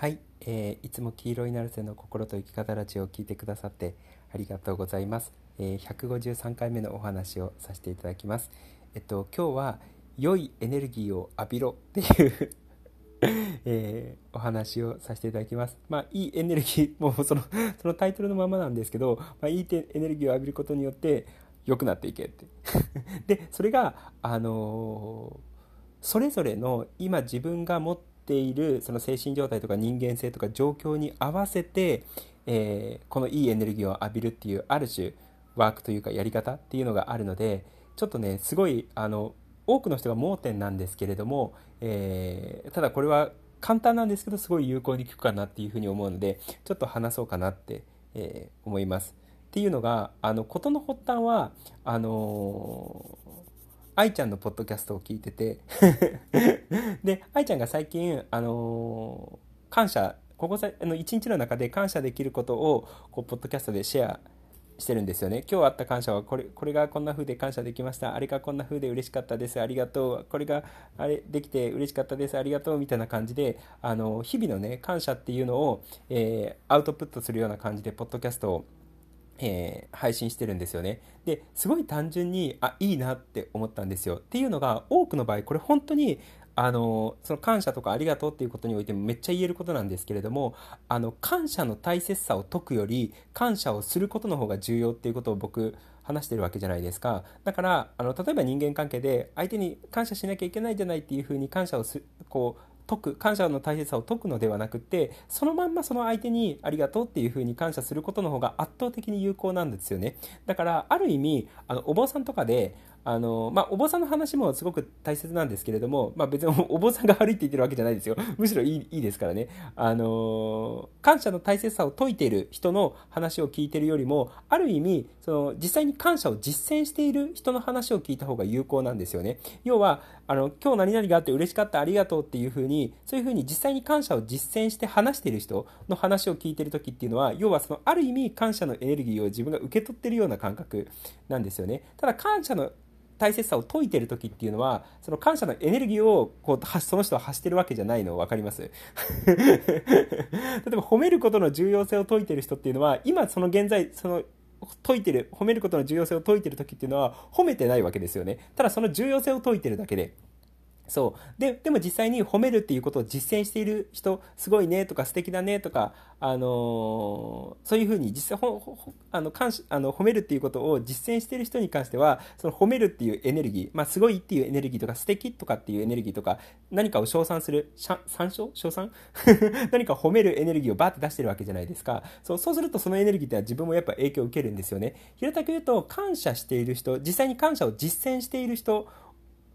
はい、えー、いつも黄色いナルセの心と生き方ラジオを聞いてくださってありがとうございます、えー、153回目のお話をさせていただきますえっと今日は良いエネルギーを浴びろっていう えー、お話をさせていただきます。まあ、いいエネルギー、もうその そのタイトルのままなんですけど、まあ、いいエネルギーを浴びることによって良くなっていけって。で、それが、あのー、それぞれの今自分が持ってているその精神状態とか人間性とか状況に合わせて、えー、このいいエネルギーを浴びるっていうある種ワークというかやり方っていうのがあるのでちょっとねすごいあの多くの人が盲点なんですけれども、えー、ただこれは簡単なんですけどすごい有効に効くかなっていうふうに思うのでちょっと話そうかなって、えー、思います。っていうのがあの事の発端はあの愛ちゃんのポッドキャストを聞いてて で愛ちゃんが最近あのー、感謝ここさあの一日の中で感謝できることをこうポッドキャストでシェアしてるんですよね。今日あった感謝はこれこれがこんな風で感謝できました。あれがこんな風で嬉しかったです。ありがとう。これがあれできて嬉しかったです。ありがとうみたいな感じであの日々のね感謝っていうのを、えー、アウトプットするような感じでポッドキャストをえー、配信してるんですよね。で、すごい単純に、あ、いいなって思ったんですよ。っていうのが、多くの場合、これ本当に、あの、その感謝とかありがとうっていうことにおいてもめっちゃ言えることなんですけれども、あの、感謝の大切さを解くより、感謝をすることの方が重要っていうことを僕、話してるわけじゃないですか。だから、あの、例えば人間関係で、相手に感謝しなきゃいけないじゃないっていうふうに感謝をす、こう、解く感謝の大切さを解くのではなくてそのまんまその相手にありがとうっていう風に感謝することの方が圧倒的に有効なんですよね。だからある意味あのお坊さんとかであの、まあ、お坊さんの話もすごく大切なんですけれども、まあ、別にお 坊さんが悪いって言ってるわけじゃないですよ。むしろいいいいですからね。あの、感謝の大切さを説いている人の話を聞いているよりも、ある意味、その、実際に感謝を実践している人の話を聞いた方が有効なんですよね。要は、あの、今日何々があって嬉しかった、ありがとうっていうふうに、そういうふうに実際に感謝を実践して話している人の話を聞いている時っていうのは、要はその、ある意味感謝のエネルギーを自分が受け取っているような感覚なんですよね。ただ感謝の大切さを説いてる時っていうのは、その感謝のエネルギーを、こう、その人は発してるわけじゃないの分かります 例えば褒めることの重要性を説いてる人っていうのは、今その現在、その、説いてる、褒めることの重要性を説いてる時っていうのは、褒めてないわけですよね。ただその重要性を説いてるだけで。そう。で、でも実際に褒めるっていうことを実践している人、すごいねとか素敵だねとか、あのー、そういうふうに実際ほ、あの、感あの、褒めるっていうことを実践している人に関しては、その褒めるっていうエネルギー、まあ、すごいっていうエネルギーとか、素敵とかっていうエネルギーとか、何かを称賛する、参照称賛？何か褒めるエネルギーをバーって出してるわけじゃないですか。そう、そうするとそのエネルギーっては自分もやっぱ影響を受けるんですよね。平たく言うと、感謝している人、実際に感謝を実践している人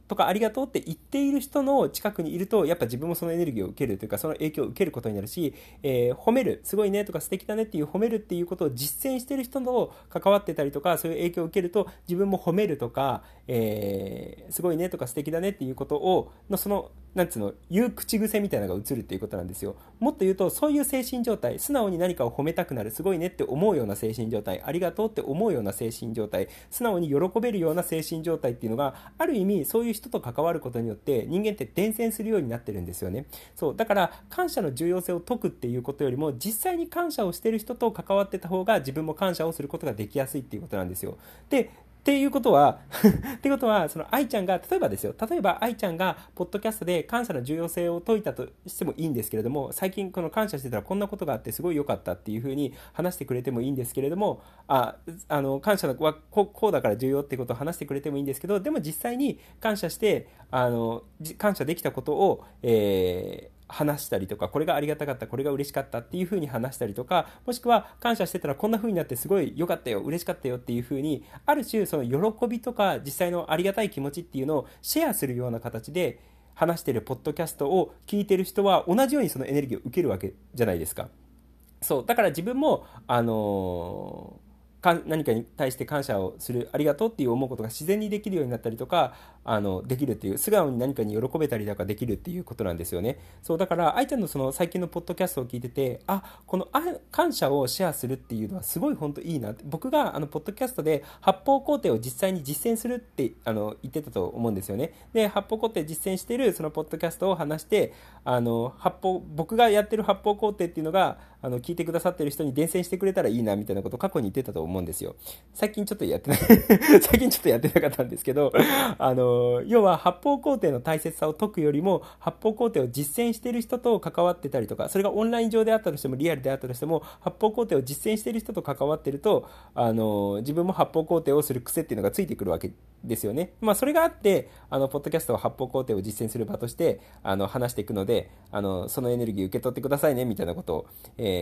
とかありがとうって言っている人の近くにいると、やっぱ自分もそのエネルギーを受けるというか、その影響を受けることになるし、えー、褒める、すごいねとか素敵だねっていう褒めるっていうことを実践してる人と関わってたりとか、そういう影響を受けると、自分も褒めるとか、えー、すごいねとか素敵だねっていうことを、のその、なんつうの、言う口癖みたいなのが映るっていうことなんですよ。もっと言うと、そういう精神状態、素直に何かを褒めたくなる、すごいねって思うような精神状態、ありがとうって思うような精神状態、素直に喜べるような精神状態っていうのが、ある意味、そういう人と関わることによって、人間って伝染するようになってるんですよね。そう。だから、感謝の重要性を解くっていうことよりも、実際に感謝をしてる人と関わってた方が、自分も感謝をすることができやすいっていうことなんですよ。で、っていうことは ってことは、その愛ちゃんが、例えばですよ、例えば愛ちゃんが、ポッドキャストで感謝の重要性を説いたとしてもいいんですけれども、最近この感謝してたらこんなことがあってすごい良かったっていうふうに話してくれてもいいんですけれども、あ、あの、感謝はこうだから重要ってことを話してくれてもいいんですけど、でも実際に感謝して、あの、感謝できたことを、えー、話したりとか、これがありがたかった、これが嬉しかったっていう風に話したりとか、もしくは感謝してたらこんな風になってすごい良かったよ、嬉しかったよっていう風に、ある種その喜びとか実際のありがたい気持ちっていうのをシェアするような形で話してるポッドキャストを聞いてる人は同じようにそのエネルギーを受けるわけじゃないですか。そう。だから自分も、あのーか何かに対して感謝をするありがとうっていう思うことが自然にできるようになったりとかあのできるっていう素顔に何かに喜べたりとかできるっていうことなんですよね。そうだから愛ちゃんのその最近のポッドキャストを聞いててあこのあ感謝をシェアするっていうのはすごい本当いいなって。僕があのポッドキャストで発泡工程を実際に実践するってあの言ってたと思うんですよね。で発泡工程実践してるそのポッドキャストを話してあの発泡僕がやってる発泡工程っていうのがあの聞いてくださってる人に伝染してくれたらいいなみたいなこと過去に言ってたと思うんですよ最近ちょっとやってない 最近ちょっとやってなかったんですけど あの要は発泡工程の大切さを解くよりも発泡工程を実践してる人と関わってたりとかそれがオンライン上であったとしてもリアルであったとしても発泡工程を実践してる人と関わってるとあの自分も発泡工程をする癖っていうのがついてくるわけですよね。まあ、それがあってあのポッドキャストを発泡工程を実践する場としてあの話していくのであのそのエネルギー受け取ってくださいねみたいなことを、えー、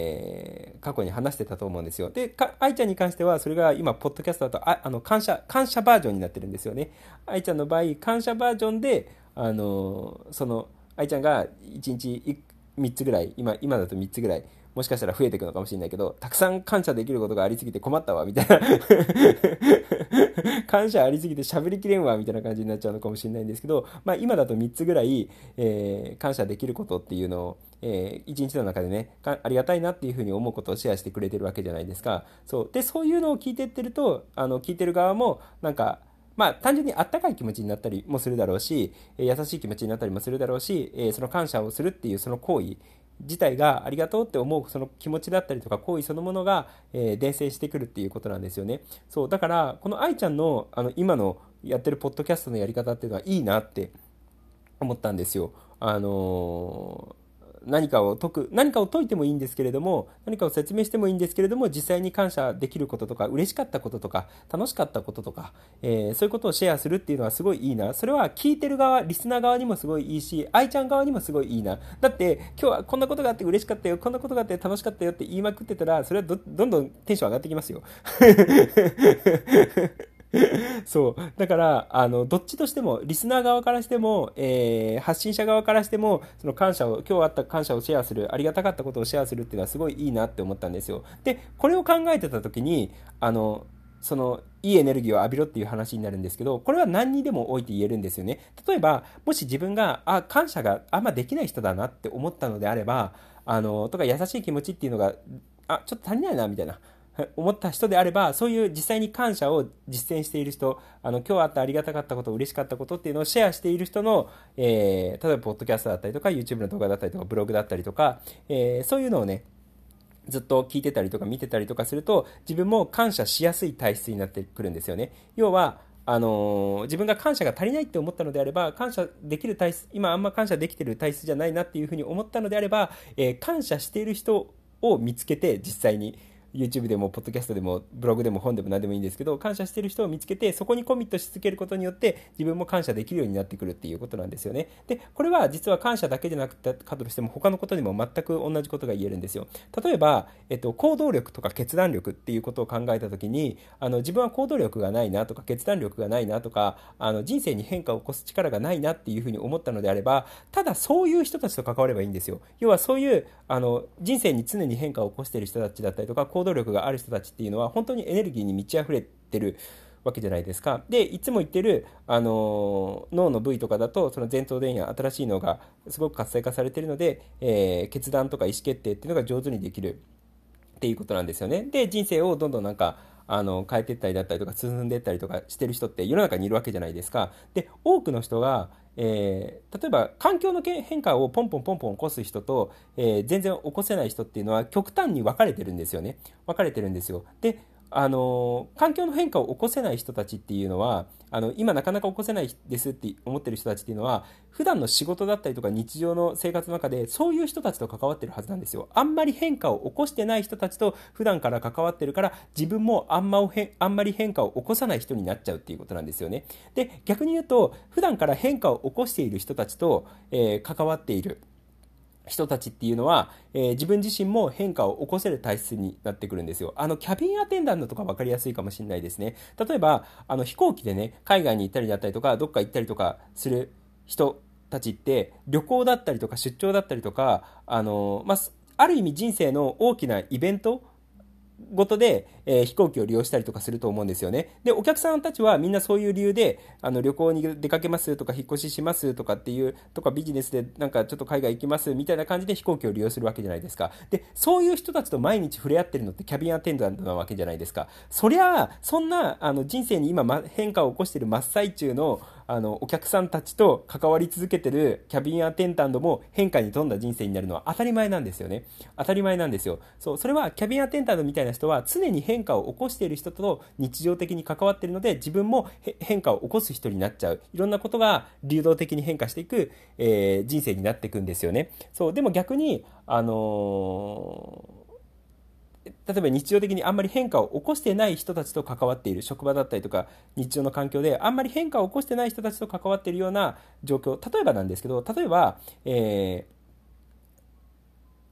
過去に話してたと思うんですよ。で愛ちゃんに関してはそれが今ポッドキャストだとああの感謝感謝バージョンになってるんですよね。愛ちゃんの場合感謝バージョンであのその愛ちゃんが1日3つぐらい今今だと3つぐらいもしかしたら増えていくのかもしれないけど、たくさん感謝できることがありすぎて困ったわ、みたいな 感謝ありすぎて喋りきれんわ、みたいな感じになっちゃうのかもしれないんですけど、まあ今だと3つぐらい、えー、感謝できることっていうのを、えー、1日の中でねありがたいなっていうふうに思うことをシェアしてくれてるわけじゃないですか。そう。で、そういうのを聞いてってると、あの、聞いてる側も、なんか、まあ、単純にあったかい気持ちになったりもするだろうし、え優しい気持ちになったりもするだろうし、えその感謝をするっていうその行為自体がありがとうって思うその気持ちだったりとか行為そのものが、えー、伝染してくるっていうことなんですよね。そう、だから、この愛ちゃんのあの今のやってるポッドキャストのやり方っていうのはいいなって思ったんですよ。あのー何かを解く、何かを解いてもいいんですけれども、何かを説明してもいいんですけれども、実際に感謝できることとか、嬉しかったこととか、楽しかったこととか、えー、そういうことをシェアするっていうのはすごいいいな。それは聞いてる側、リスナー側にもすごいいいし、愛ちゃん側にもすごいいいな。だって、今日はこんなことがあって嬉しかったよ、こんなことがあって楽しかったよって言いまくってたら、それはどどんどんテンション上がってきますよ。そう。だから、あの、どっちとしても、リスナー側からしても、えー、発信者側からしても、その感謝を、今日あった感謝をシェアする、ありがたかったことをシェアするっていうのはすごいいいなって思ったんですよ。で、これを考えてた時に、あの、その、いいエネルギーを浴びろっていう話になるんですけど、これは何にでも置いて言えるんですよね。例えば、もし自分が、あ、感謝があんまできない人だなって思ったのであれば、あの、とか優しい気持ちっていうのが、あ、ちょっと足りないな、みたいな。思った人であれば、そういう実際に感謝を実践している人、あの、今日あったありがたかったこと、嬉しかったことっていうのをシェアしている人の、えー、例えば、ポッドキャストだったりとか、YouTube の動画だったりとか、ブログだったりとか、えー、そういうのをね、ずっと聞いてたりとか見てたりとかすると、自分も感謝しやすい体質になってくるんですよね。要は、あのー、自分が感謝が足りないって思ったのであれば、感謝できる体質、今あんま感謝できてる体質じゃないなっていうふうに思ったのであれば、えー、感謝している人を見つけて、実際に、YouTube でも、ポッドキャストでも、ブログでも本でも何でもいいんですけど、感謝してる人を見つけて、そこにコミットし続けることによって、自分も感謝できるようになってくるっていうことなんですよね。で、これは実は感謝だけじゃなくて、かとしても、他のことにも全く同じことが言えるんですよ。例えば、えっと、行動力とか決断力っていうことを考えたときに、あの、自分は行動力がないなとか、決断力がないなとか、あの、人生に変化を起こす力がないなっていうふうに思ったのであれば、ただそういう人たちと関わればいいんですよ。要はそういう、あの、人生に常に変化を起こしている人たちだったりとか、行行動力がある人たちっていうのは本当にエネルギーに満ち溢れてるわけじゃないですか。で、いつも言ってる、あの脳の部位とかだと、その前頭前野、新しいのがすごく活性化されてるので、えー、決断とか意思決定っていうのが上手にできるっていうことなんですよね。で、人生をどんどんなんか、あの、変えていったりだったりとか、進んでいったりとかしてる人って世の中にいるわけじゃないですか。で、多くの人が、えー、例えば環境の変化をポンポンポンポン起こす人と、えー、全然起こせない人っていうのは極端に分かれてるんですよね。分かれてるんですよ。で、あの環境の変化を起こせない人たちっていうのはあの今なかなか起こせないですって思ってる人たちっていうのは普段の仕事だったりとか日常の生活の中でそういう人たちと関わってるはずなんですよ。あんまり変化を起こしてない人たちと普段から関わってるから自分もあんまあんまり変化を起こさない人になっちゃうっていうことなんですよね。で逆に言うと普段から変化を起こしている人たちと、えー、関わっている。人たちっていうのは、えー、自分自身も変化を起こせる体質になってくるんですよ。あの、キャビンアテンダントとか分かりやすいかもしれないですね。例えば、あの、飛行機でね、海外に行ったりだったりとか、どっか行ったりとかする人たちって、旅行だったりとか、出張だったりとか、あの、まあ、ある意味人生の大きなイベント事で、えー、飛行機を利用したりとかすると思うんですよね。で、お客さんたちはみんなそういう理由で、あの、旅行に出かけますとか、引っ越ししますとかっていう、とかビジネスでなんかちょっと海外行きますみたいな感じで飛行機を利用するわけじゃないですか。で、そういう人たちと毎日触れ合ってるのってキャビンアテンダントなわけじゃないですか。そりゃあ、そんな、あの、人生に今、ま、変化を起こしてる真っ最中の、あの、お客さんたちと関わり続けてるキャビンアテンダントも変化に富んだ人生になるのは当たり前なんですよね。当たり前なんですよ。そう、それはキャビンアテンダントみたいな人は常に変化を起こしている人と日常的に関わっているので自分も変化を起こす人になっちゃう。いろんなことが流動的に変化していく、えー、人生になっていくんですよね。そう、でも逆に、あのー例えば日常的にあんまり変化を起こしてない人たちと関わっている職場だったりとか日常の環境であんまり変化を起こしてない人たちと関わっているような状況例えばなんですけど例えば、え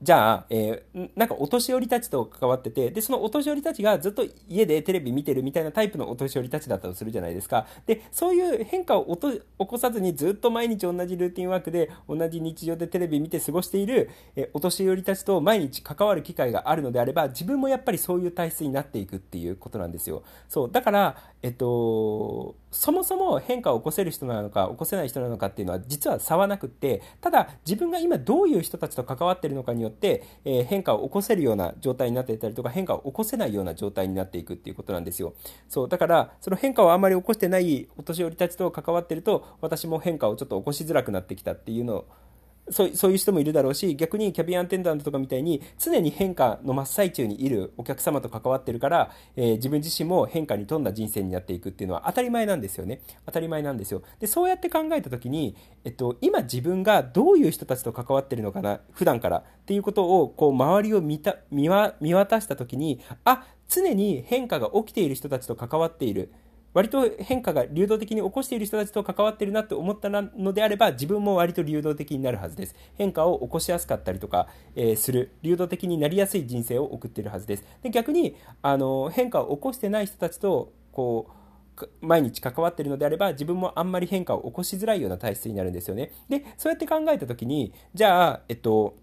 じゃあ、えー、なんかお年寄りたちと関わってて、で、そのお年寄りたちがずっと家でテレビ見てるみたいなタイプのお年寄りたちだったとするじゃないですか。で、そういう変化を起こさずにずっと毎日同じルーティンワークで同じ日常でテレビ見て過ごしている、えー、お年寄りたちと毎日関わる機会があるのであれば、自分もやっぱりそういう体質になっていくっていうことなんですよ。そう。だから、えっと、そもそも変化を起こせる人なのか起こせない人なのかっていうのは実は差はなくってただ自分が今どういう人たちと関わってるのかによって、えー、変化を起こせるような状態になっていたりとか変化を起こせないような状態になっていくっていうことなんですよ。そうだからその変化をあんまり起こしてないお年寄りたちと関わってると私も変化をちょっと起こしづらくなってきたっていうのそうそういう人もいるだろうし逆にキャビンアンテンダントとかみたいに常に変化の真っ最中にいるお客様と関わってるから、えー、自分自身も変化に富んだ人生になっていくっていうのは当たり前なんですよね。当たり前なんですよ。でそうやって考えた時に、えっと、今自分がどういう人たちと関わってるのかな普段からっていうことをこう周りを見た見渡した時にあ常に変化が起きている人たちと関わっている。割と変化が流動的に起こしている人たちと関わっているなって思ったのであれば自分も割と流動的になるはずです。変化を起こしやすかったりとか、えー、する。流動的になりやすい人生を送っているはずです。で逆にあの変化を起こしてない人たちとこう毎日関わっているのであれば自分もあんまり変化を起こしづらいような体質になるんですよね。でそうやって考えた時にじゃあえっと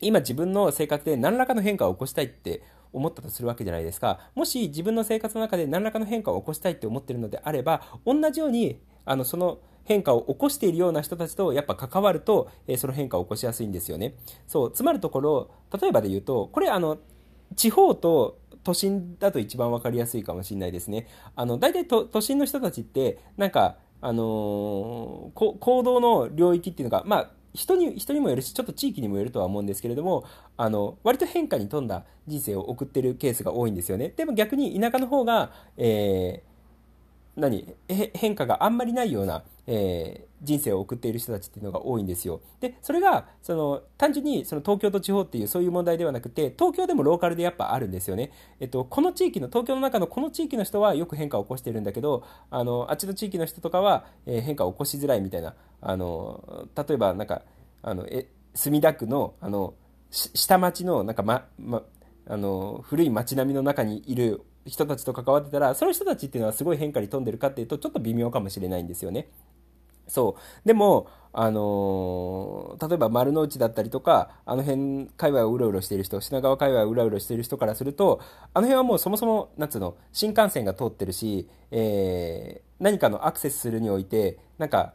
今自分の生活で何らかの変化を起こしたいって思ったとするわけじゃないですか。もし自分の生活の中で何らかの変化を起こしたいって思ってるのであれば、同じように、あの、その変化を起こしているような人たちとやっぱ関わると、えー、その変化を起こしやすいんですよね。そう、つまるところ、例えばで言うと、これあの、地方と都心だと一番分かりやすいかもしれないですね。あの、大体都心の人たちって、なんか、あのー、行動の領域っていうのが、まあ、人に人にもよるしちょっと地域にもよるとは思うんですけれどもあの割と変化に富んだ人生を送ってるケースが多いんですよね。でも逆に田舎の方が、えー、何変化があんまりないような、えー、人生を送っている人たちっていうのが多いんですよ。でそれがその単純にその東京と地方っていうそういう問題ではなくて東京でもローカルでやっぱあるんですよね、えっと、この地域の東京の中のこの地域の人はよく変化を起こしてるんだけどあのあっちの地域の人とかは、えー、変化を起こしづらいみたいな。あの例えばなんかあのえ墨田区のあの下町のなんか、まま、あの古い町並みの中にいる人たちと関わってたらその人たちっていうのはすごい変化に富んでるかっていうとちょっと微妙かもしれないんですよね。そうでも、あのー、例えば丸の内だったりとかあの辺界隈をうろうろしている人品川界隈をうろうろしている人からするとあの辺はもうそもそもなんつうの新幹線が通ってるし、えー、何かのアクセスするにおいてなんか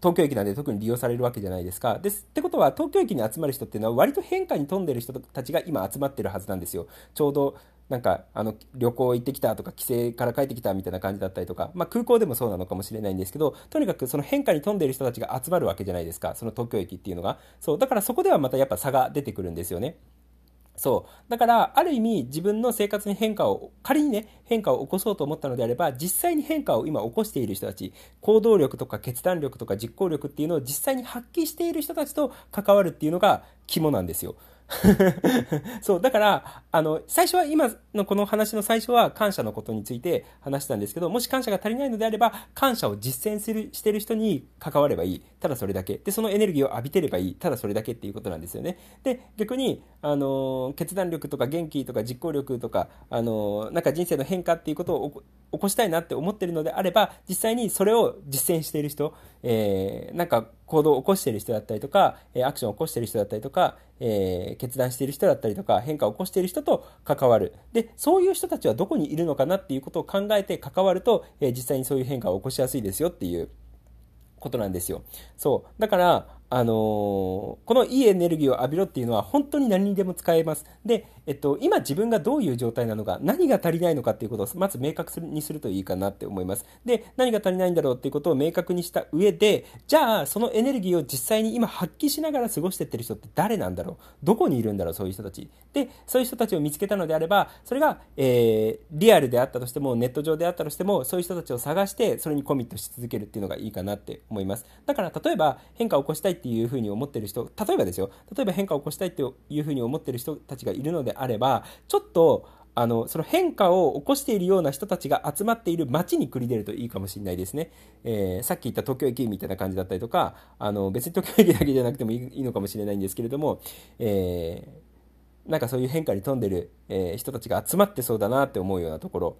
東京駅なんで特に利用されるわけじゃないですか。ですってことは東京駅に集まる人っていうのは割と変化に富んでる人たちが今集まってるはずなんですよ。ちょうどなんかあの旅行行ってきたとか帰省から帰ってきたみたいな感じだったりとか、まあ、空港でもそうなのかもしれないんですけどとにかくその変化に富んでいる人たちが集まるわけじゃないですかその東京駅っていうのがそうだからそこではまたやっぱ差が出てくるんですよね。そう。だから、ある意味自分の生活に変化を、仮にね、変化を起こそうと思ったのであれば、実際に変化を今起こしている人たち、行動力とか決断力とか実行力っていうのを実際に発揮している人たちと関わるっていうのが肝なんですよ。そう、だから、あの、最初は今のこの話の最初は感謝のことについて話したんですけど、もし感謝が足りないのであれば、感謝を実践する、してる人に関わればいい。ただそれだけ。で、そのエネルギーを浴びてればいい。ただそれだけっていうことなんですよね。で、逆に、あの、決断力とか元気とか実行力とか、あの、なんか人生の変化っていうことを起こしたいなって思ってるのであれば、実際にそれを実践している人、えー、なんか、行動を起こしている人だったりとか、えアクションを起こしている人だったりとか、えー、決断している人だったりとか、変化を起こしている人と関わる。で、そういう人たちはどこにいるのかなっていうことを考えて関わると、えー、実際にそういう変化を起こしやすいですよっていうことなんですよ。そう。だから、あのー、このいいエネルギーを浴びろっていうのは本当に何にでも使えます。で、えっと、今自分がどういう状態なのか、何が足りないのかっていうことをまず明確にするといいかなって思います。で、何が足りないんだろうっていうことを明確にした上で、じゃあ、そのエネルギーを実際に今発揮しながら過ごしてってる人って誰なんだろう？どこにいるんだろう？そういう人たち。で、そういう人たちを見つけたのであれば、それが、えー、リアルであったとしても、ネット上であったとしても、そういう人たちを探して、それにコミットし続けるっていうのがいいかなって思います。だから、例えば変化を起こしたいっていうふうに思ってる人、例えばですよ、例えば変化を起こしたいっていうふうに思ってる人たちがいるのであれば、ちょっと、あの、その変化を起こしているような人たちが集まっている街に繰り出るといいかもしれないですね。えー、さっき言った東京駅みたいな感じだったりとか、あの、別に東京駅だけじゃなくてもいいのかもしれないんですけれども、えー、なんかそういう変化に富んでる、えー、人たちが集まってそうだなって思うようなところ、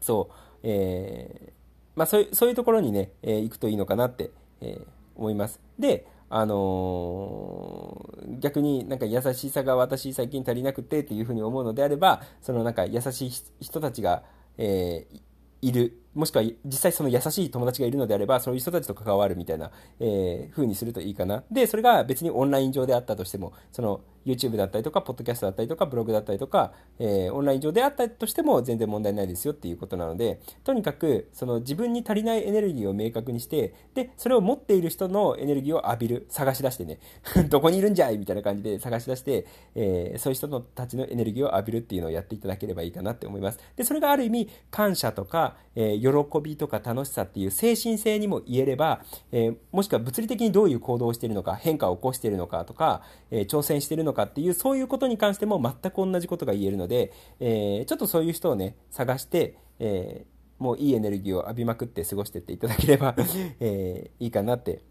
そう、えー、まあそういう、そういうところにね、えー、行くといいのかなって、えー、思います。で、あのー、逆になんか優しさが私最近足りなくてっていうふうに思うのであれば、そのなんか優しい人たちが、えー、いる、もしくは実際その優しい友達がいるのであれば、そういう人たちと関わるみたいな、えー、風にするといいかな。で、それが別にオンライン上であったとしても、その YouTube だったりとか、ポッドキャストだったりとか、ブログだったりとか、えー、オンライン上であったとしても全然問題ないですよっていうことなので、とにかく、その自分に足りないエネルギーを明確にして、で、それを持っている人のエネルギーを浴びる、探し出してね、どこにいるんじゃいみたいな感じで探し出して、えー、そういう人のたちのエネルギーを浴びるっていうのをやっていただければいいかなって思います。で、それがある意味、感謝とか、えー、喜びとか楽しさっていう精神性にも言えれば、えー、もしくは物理的にどういう行動をしているのか、変化を起こしているのかとか、え挑戦しているのかっていう、そういうことに関しても全く同じことが言えるので、え、ちょっとそういう人をね、探して、え、もういいエネルギーを浴びまくって過ごしていっていただければ え、いいかなって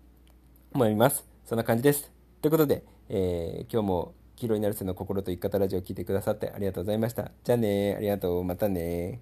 思います。そんな感じです。ということで、え、今日も黄色になるせの心と生き方ラジオを聴いてくださってありがとうございました。じゃあねありがとう。またね